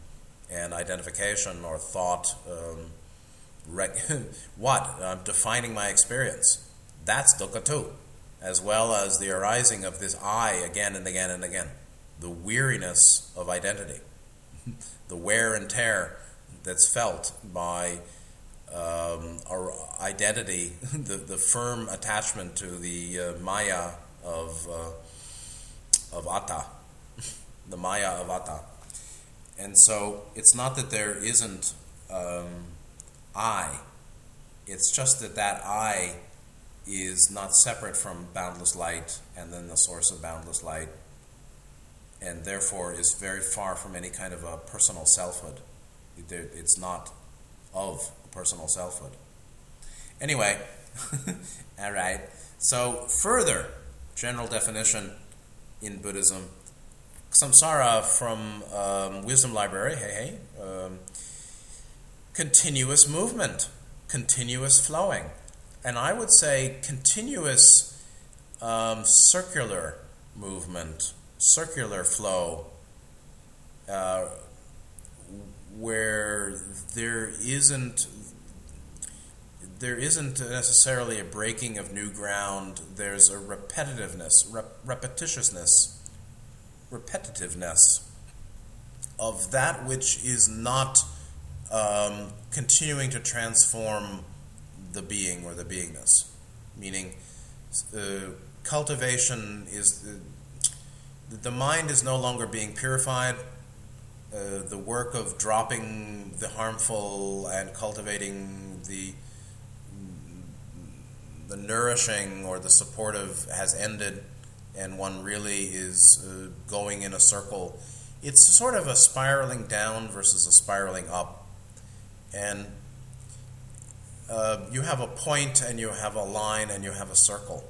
and identification, or thought. Um, [laughs] what? I'm defining my experience. That's dukkha too, as well as the arising of this I again and again and again. The weariness of identity, [laughs] the wear and tear that's felt by um, our identity, [laughs] the, the firm attachment to the uh, Maya of, uh, of Atta, the Maya of Atta. And so it's not that there isn't. Um, I. It's just that that I is not separate from boundless light and then the source of boundless light, and therefore is very far from any kind of a personal selfhood. It's not of personal selfhood. Anyway, [laughs] all right. So, further general definition in Buddhism samsara from um, Wisdom Library, hey, hey. Um, continuous movement, continuous flowing. And I would say continuous um, circular movement, circular flow, uh, where there isn't there isn't necessarily a breaking of new ground. There's a repetitiveness, rep- repetitiousness, repetitiveness of that which is not um, continuing to transform the being or the beingness, meaning uh, cultivation is the, the mind is no longer being purified. Uh, the work of dropping the harmful and cultivating the the nourishing or the supportive has ended, and one really is uh, going in a circle. It's sort of a spiraling down versus a spiraling up and uh, you have a point and you have a line and you have a circle.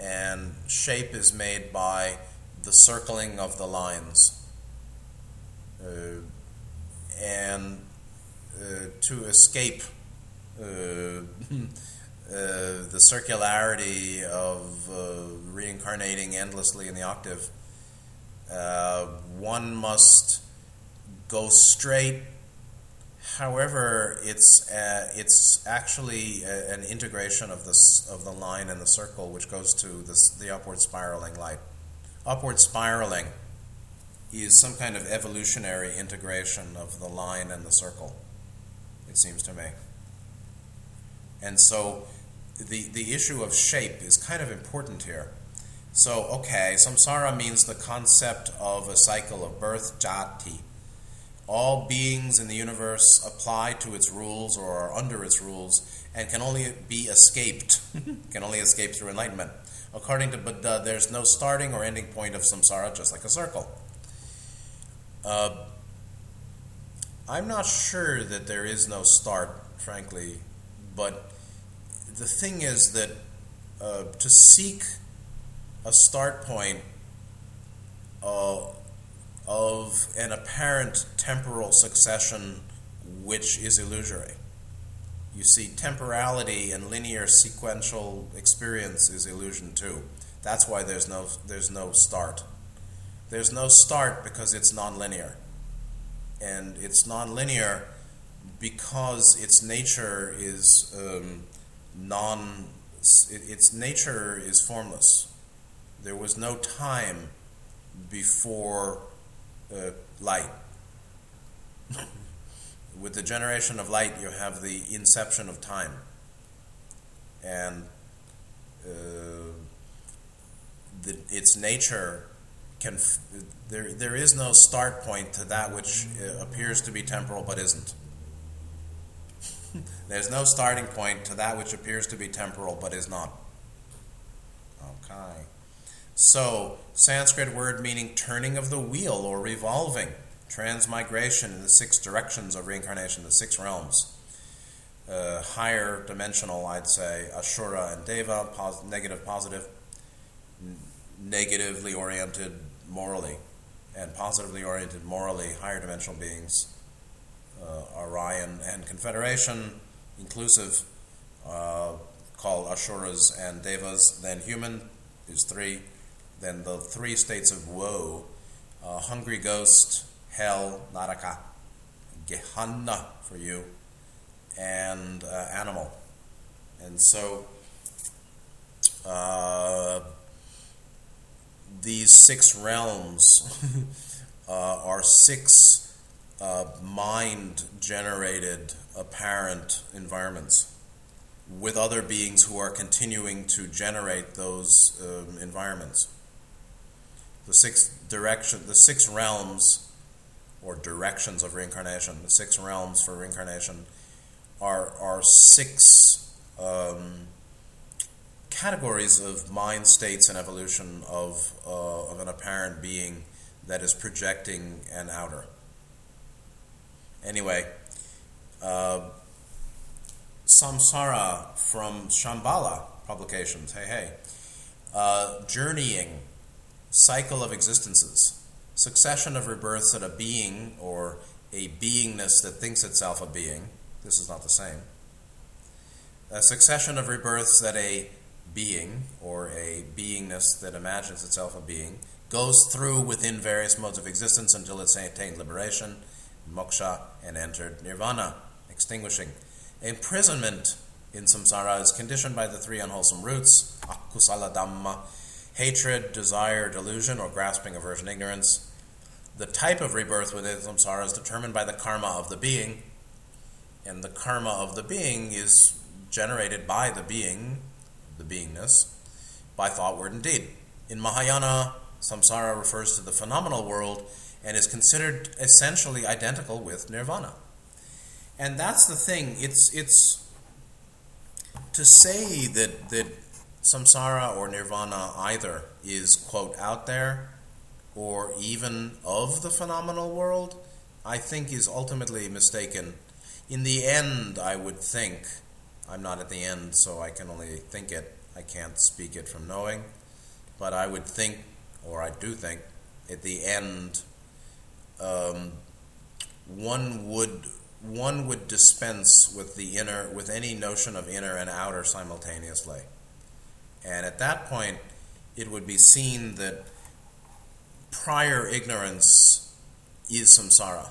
And shape is made by the circling of the lines. Uh, and uh, to escape uh, uh, the circularity of uh, reincarnating endlessly in the octave, one must go straight However, it's uh, it's actually a, an integration of this of the line and the circle, which goes to this, the upward spiraling light, upward spiraling is some kind of evolutionary integration of the line and the circle, it seems to me. And so the, the issue of shape is kind of important here. So, okay, samsara means the concept of a cycle of birth, jati. All beings in the universe apply to its rules or are under its rules and can only be escaped, [laughs] can only escape through enlightenment. According to Buddha, there's no starting or ending point of samsara, just like a circle. Uh, I'm not sure that there is no start, frankly, but the thing is that uh, to seek a start point uh, of an apparent temporal succession which is illusory. You see, temporality and linear sequential experience is illusion too. That's why there's no there's no start. There's no start because it's nonlinear. And it's nonlinear because its nature is um, non its nature is formless. There was no time before uh, light. [laughs] With the generation of light, you have the inception of time. And uh, the, its nature can f- there there is no start point to that which uh, appears to be temporal but isn't. There's no starting point to that which appears to be temporal but is not. Okay. So, Sanskrit word meaning turning of the wheel or revolving, transmigration in the six directions of reincarnation, the six realms. Uh, higher dimensional, I'd say, Ashura and Deva, pos- negative, positive, n- negatively oriented morally, and positively oriented morally, higher dimensional beings, uh, Orion and Confederation, inclusive, uh, called Ashuras and Devas. Then human is three. Then the three states of woe uh, hungry ghost, hell, Naraka, Gehenna for you, and uh, animal. And so uh, these six realms [laughs] uh, are six uh, mind generated apparent environments with other beings who are continuing to generate those um, environments. The six direction, the six realms, or directions of reincarnation, the six realms for reincarnation, are are six um, categories of mind states and evolution of uh, of an apparent being that is projecting an outer. Anyway, uh, Samsara from Shambhala Publications. Hey, hey. Uh, journeying, cycle of existences, succession of rebirths at a being or a beingness that thinks itself a being. This is not the same. A succession of rebirths that a being or a beingness that imagines itself a being goes through within various modes of existence until it's attained liberation, moksha, and entered nirvana, extinguishing. Imprisonment in samsara is conditioned by the three unwholesome roots akusala dhamma, hatred, desire, delusion, or grasping, aversion, ignorance. The type of rebirth within samsara is determined by the karma of the being, and the karma of the being is generated by the being, the beingness, by thought, word, and deed. In Mahayana, samsara refers to the phenomenal world and is considered essentially identical with nirvana. And that's the thing. It's it's to say that that samsara or nirvana either is quote out there or even of the phenomenal world, I think is ultimately mistaken. In the end, I would think, I'm not at the end, so I can only think it. I can't speak it from knowing, but I would think, or I do think, at the end, um, one would one would dispense with the inner with any notion of inner and outer simultaneously. And at that point, it would be seen that prior ignorance is samsara.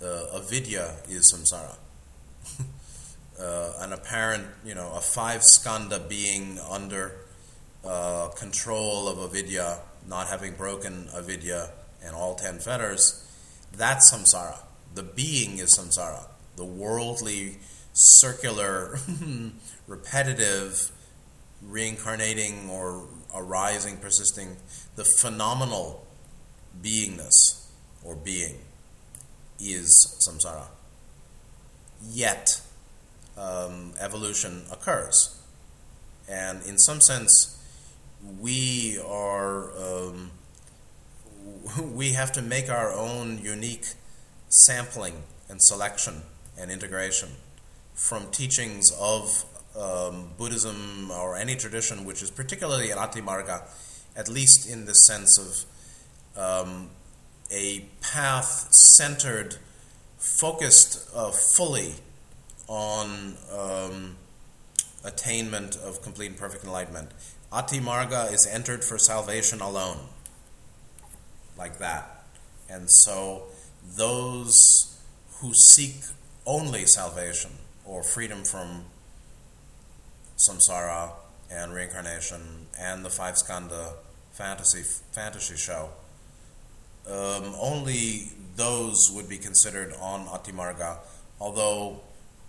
Uh, avidya is samsara. [laughs] uh, an apparent, you know, a five skandha being under uh, control of avidya not having broken avidya and all ten fetters, that's samsara. The being is samsara. The worldly, circular, [laughs] repetitive, reincarnating or arising, persisting, the phenomenal beingness or being is samsara. Yet, um, evolution occurs. And in some sense, we are um, we have to make our own unique sampling and selection and integration from teachings of um, Buddhism or any tradition which is particularly an Atimarga, at least in the sense of um, a path centered, focused uh, fully on um, attainment of complete and perfect enlightenment. Ati Marga is entered for salvation alone, like that. And so those who seek only salvation or freedom from samsara and reincarnation and the five skandha fantasy fantasy show, um, only those would be considered on Atimarga, although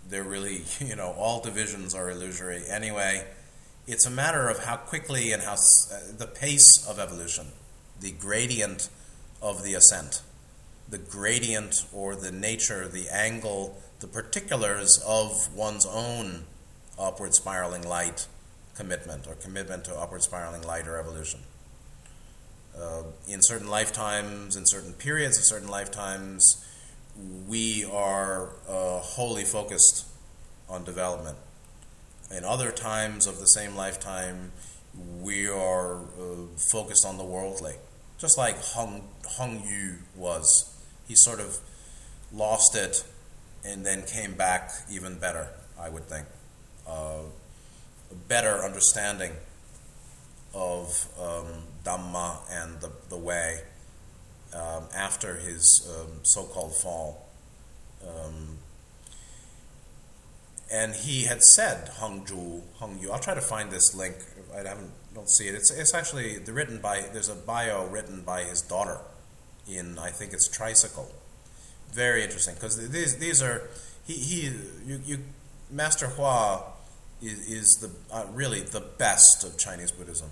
they're really, [laughs] you know, all divisions are illusory. Anyway, it's a matter of how quickly and how uh, the pace of evolution, the gradient of the ascent, the gradient or the nature, the angle, the particulars of one's own upward spiraling light commitment or commitment to upward spiraling light or evolution. Uh, in certain lifetimes, in certain periods of certain lifetimes, we are uh, wholly focused on development. In other times of the same lifetime, we are uh, focused on the worldly. Just like Hong, Hong Yu was. He sort of lost it and then came back even better, I would think. Uh, a better understanding of um, Dhamma and the, the way um, after his um, so called fall. Um, and he had said Hongju, Hongyu. I'll try to find this link. I haven't don't see it. It's it's actually the written by there's a bio written by his daughter in I think it's Tricycle. Very interesting because these these are he he you, you Master Hua is, is the uh, really the best of Chinese Buddhism.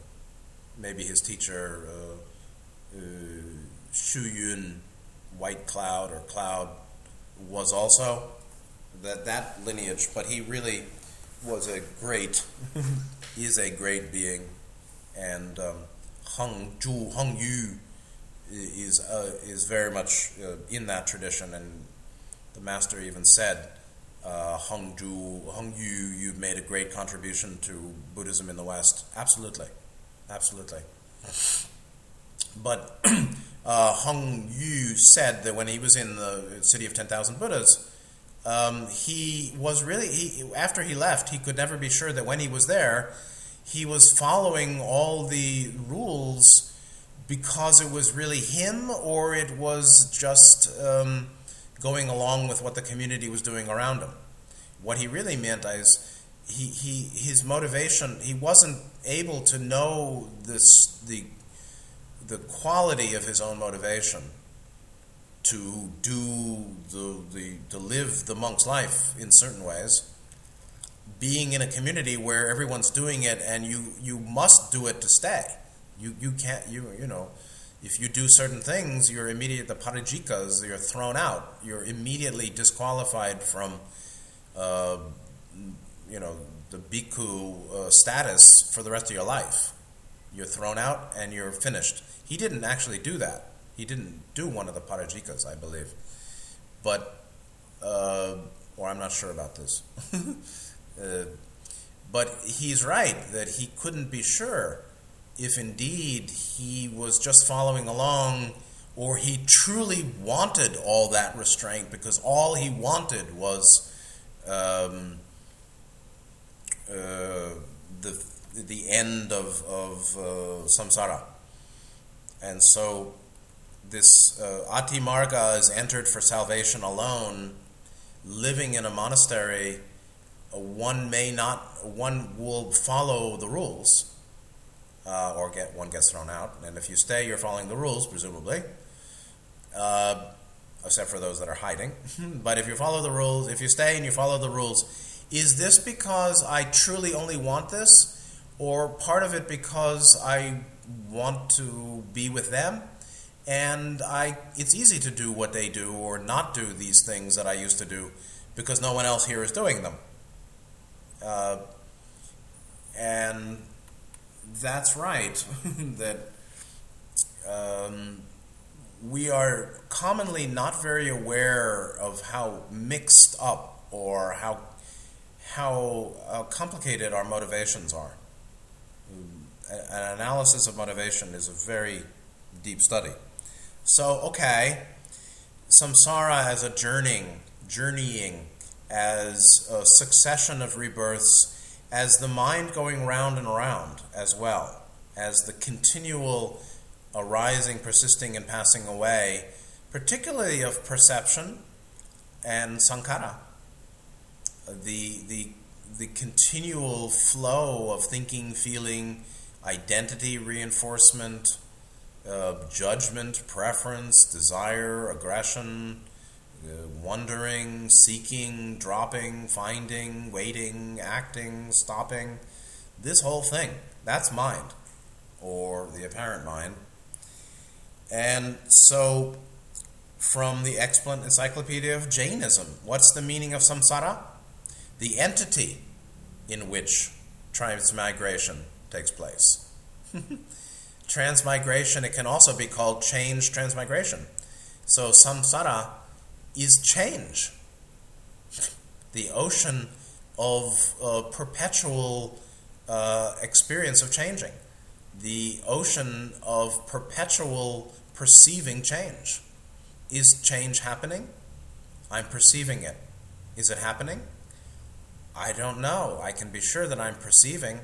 Maybe his teacher uh, uh, Yun, White Cloud or Cloud was also that that lineage, but he really was a great, [laughs] is a great being, and um, Hung Zhu Hung Yu is uh, is very much uh, in that tradition, and the master even said, uh, Hung Zhu Hung Yu, you've made a great contribution to Buddhism in the West. Absolutely, absolutely. But [clears throat] uh, Hung Yu said that when he was in the city of ten thousand Buddhas um, he was really he, after he left he could never be sure that when he was there he was following all the rules because it was really him or it was just um, going along with what the community was doing around him. What he really meant is he, he his motivation he wasn't able to know this the the quality of his own motivation to do the, the to live the monk's life in certain ways being in a community where everyone's doing it and you you must do it to stay. You you can't you you know if you do certain things you're immediate the parajikas you're thrown out. You're immediately disqualified from uh, you know the bhikkhu uh, status for the rest of your life. You're thrown out and you're finished. He didn't actually do that. He didn't do one of the Parajikas, I believe. But, uh, or I'm not sure about this. [laughs] uh, but he's right that he couldn't be sure if indeed he was just following along or he truly wanted all that restraint because all he wanted was um, uh, the, the end of, of uh, samsara. And so this uh, Ati Marga is entered for salvation alone, living in a monastery, one may not, one will follow the rules. uh, or get one gets thrown out. And if you stay, you're following the rules, presumably, uh, except for those that are hiding. [laughs] but if you follow the rules, if you stay and you follow the rules, is this because I truly only want this, or part of it because I want to be with them? And I, it's easy to do what they do or not do these things that I used to do because no one else here is doing them. Uh, and that's right, [laughs] that um, we are commonly not very aware of how mixed up or how, how uh, complicated our motivations are. An analysis of motivation is a very deep study. So, okay, samsara as a journeying, journeying, as a succession of rebirths as the mind going round and round as well, as the continual arising, persisting, and passing away, particularly of perception and sankhara. The, the, the continual flow of thinking, feeling, identity reinforcement, uh, judgment, preference, desire, aggression, wondering, seeking, dropping, finding, waiting, acting, stopping. This whole thing, that's mind, or the apparent mind. And so, from the Extant Encyclopedia of Jainism, what's the meaning of samsara? The entity in which transmigration takes place. [laughs] transmigration, it can also be called change transmigration. So, samsara is change. The ocean of uh, perpetual uh, experience of changing. The ocean of perpetual perceiving change. Is change happening? I'm perceiving it. Is it happening? I don't know. I can be sure that I'm perceiving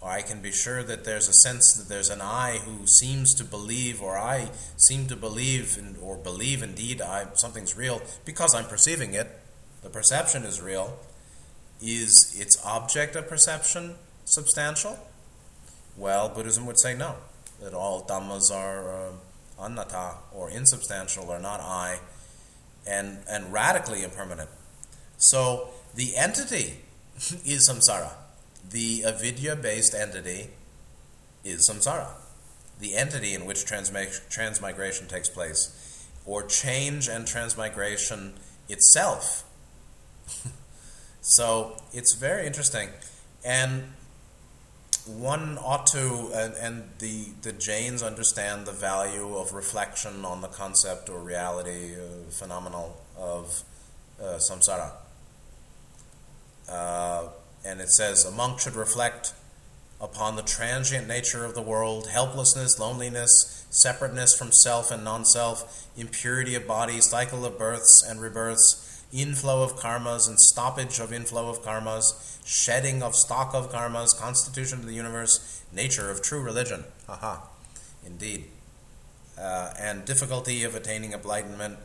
or I can be sure that there's a sense that there's an I who seems to believe, or I seem to believe, in, or believe indeed I, something's real because I'm perceiving it. The perception is real. Is its object of perception substantial? Well, Buddhism would say no, that all dhammas are uh, anatta, or insubstantial, or not I, and, and radically impermanent. So the entity [laughs] is samsara the avidya based entity is samsara, the entity in which transmigration takes place, or change and transmigration itself. [laughs] so it's very interesting. And one ought to, and, and, the, the Jains understand the value of reflection on the concept or reality, uh, phenomenal of uh, samsara. Uh, and it says a monk should reflect upon the transient nature of the world, helplessness, loneliness, separateness from self and non self, impurity of body, cycle of births and rebirths, inflow of karmas and stoppage of inflow of karmas, shedding of stock of karmas, constitution of the universe, nature of true religion. Haha, indeed. Uh, and difficulty of attaining enlightenment,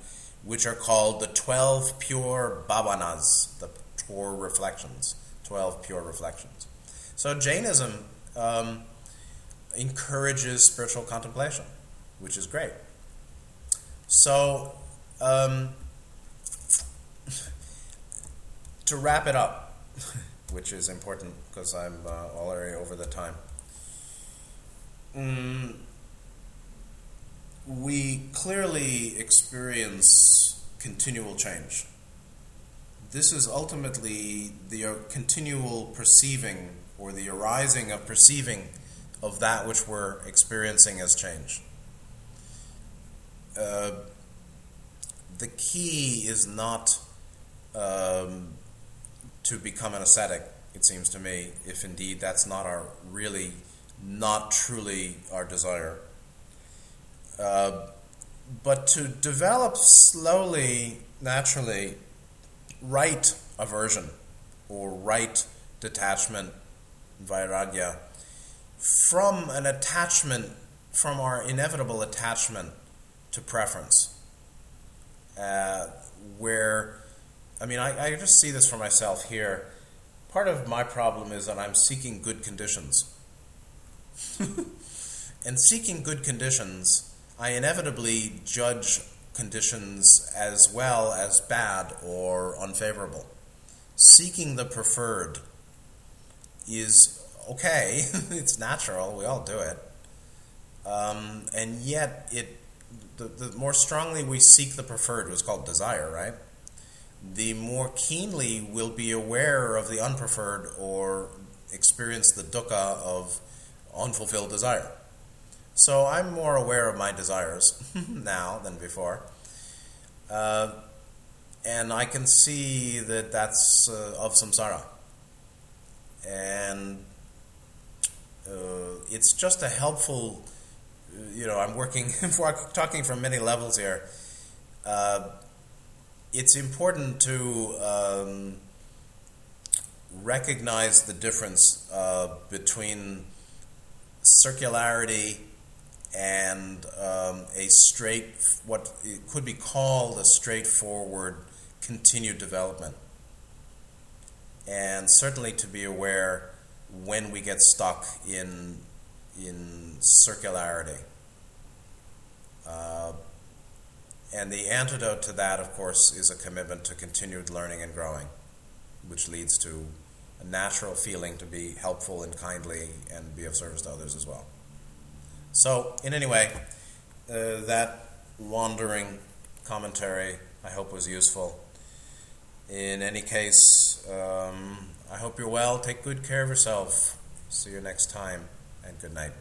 which are called the 12 pure bhavanas, the pure reflections. 12 pure reflections. So Jainism um, encourages spiritual contemplation, which is great. So, um, [laughs] to wrap it up, [laughs] which is important because I'm uh, already over the time. Mm, we clearly experience continual change this is ultimately the uh, continual perceiving or the arising of perceiving of that which we're experiencing as change. Uh, the key is not um, to become an ascetic, it seems to me, if indeed that's not our really, not truly our desire. Uh, but to develop slowly, naturally, right aversion or right detachment, vairagya, from an attachment, from our inevitable attachment to preference. Uh, where, I mean, I, I just see this for myself here. Part of my problem is that I'm seeking good conditions. [laughs] and seeking good conditions, I inevitably judge conditions as well as bad or unfavorable. Seeking the preferred is okay, [laughs] it's natural, we all do it. Um, and yet, it the, the more strongly we seek the preferred, what's called desire, right? The more keenly we'll be aware of the unpreferred or experience the dukkha of unfulfilled desire. So I'm more aware of my desires [laughs] now than before. Uh, and I can see that that's uh, of samsara. And uh, it's just a helpful, you know, I'm working, [laughs] talking from many levels here. Uh, it's important to um, recognize the difference uh, between circularity and um, a straight, what could be called a straightforward continued development. And certainly to be aware when we get stuck in, in circularity. Uh, and the antidote to that, of course, is a commitment to continued learning and growing, which leads to a natural feeling to be helpful and kindly and be of service to others as well. So, in any way, uh, that wandering commentary I hope was useful. In any case, um, I hope you're well. Take good care of yourself. See you next time, and good night.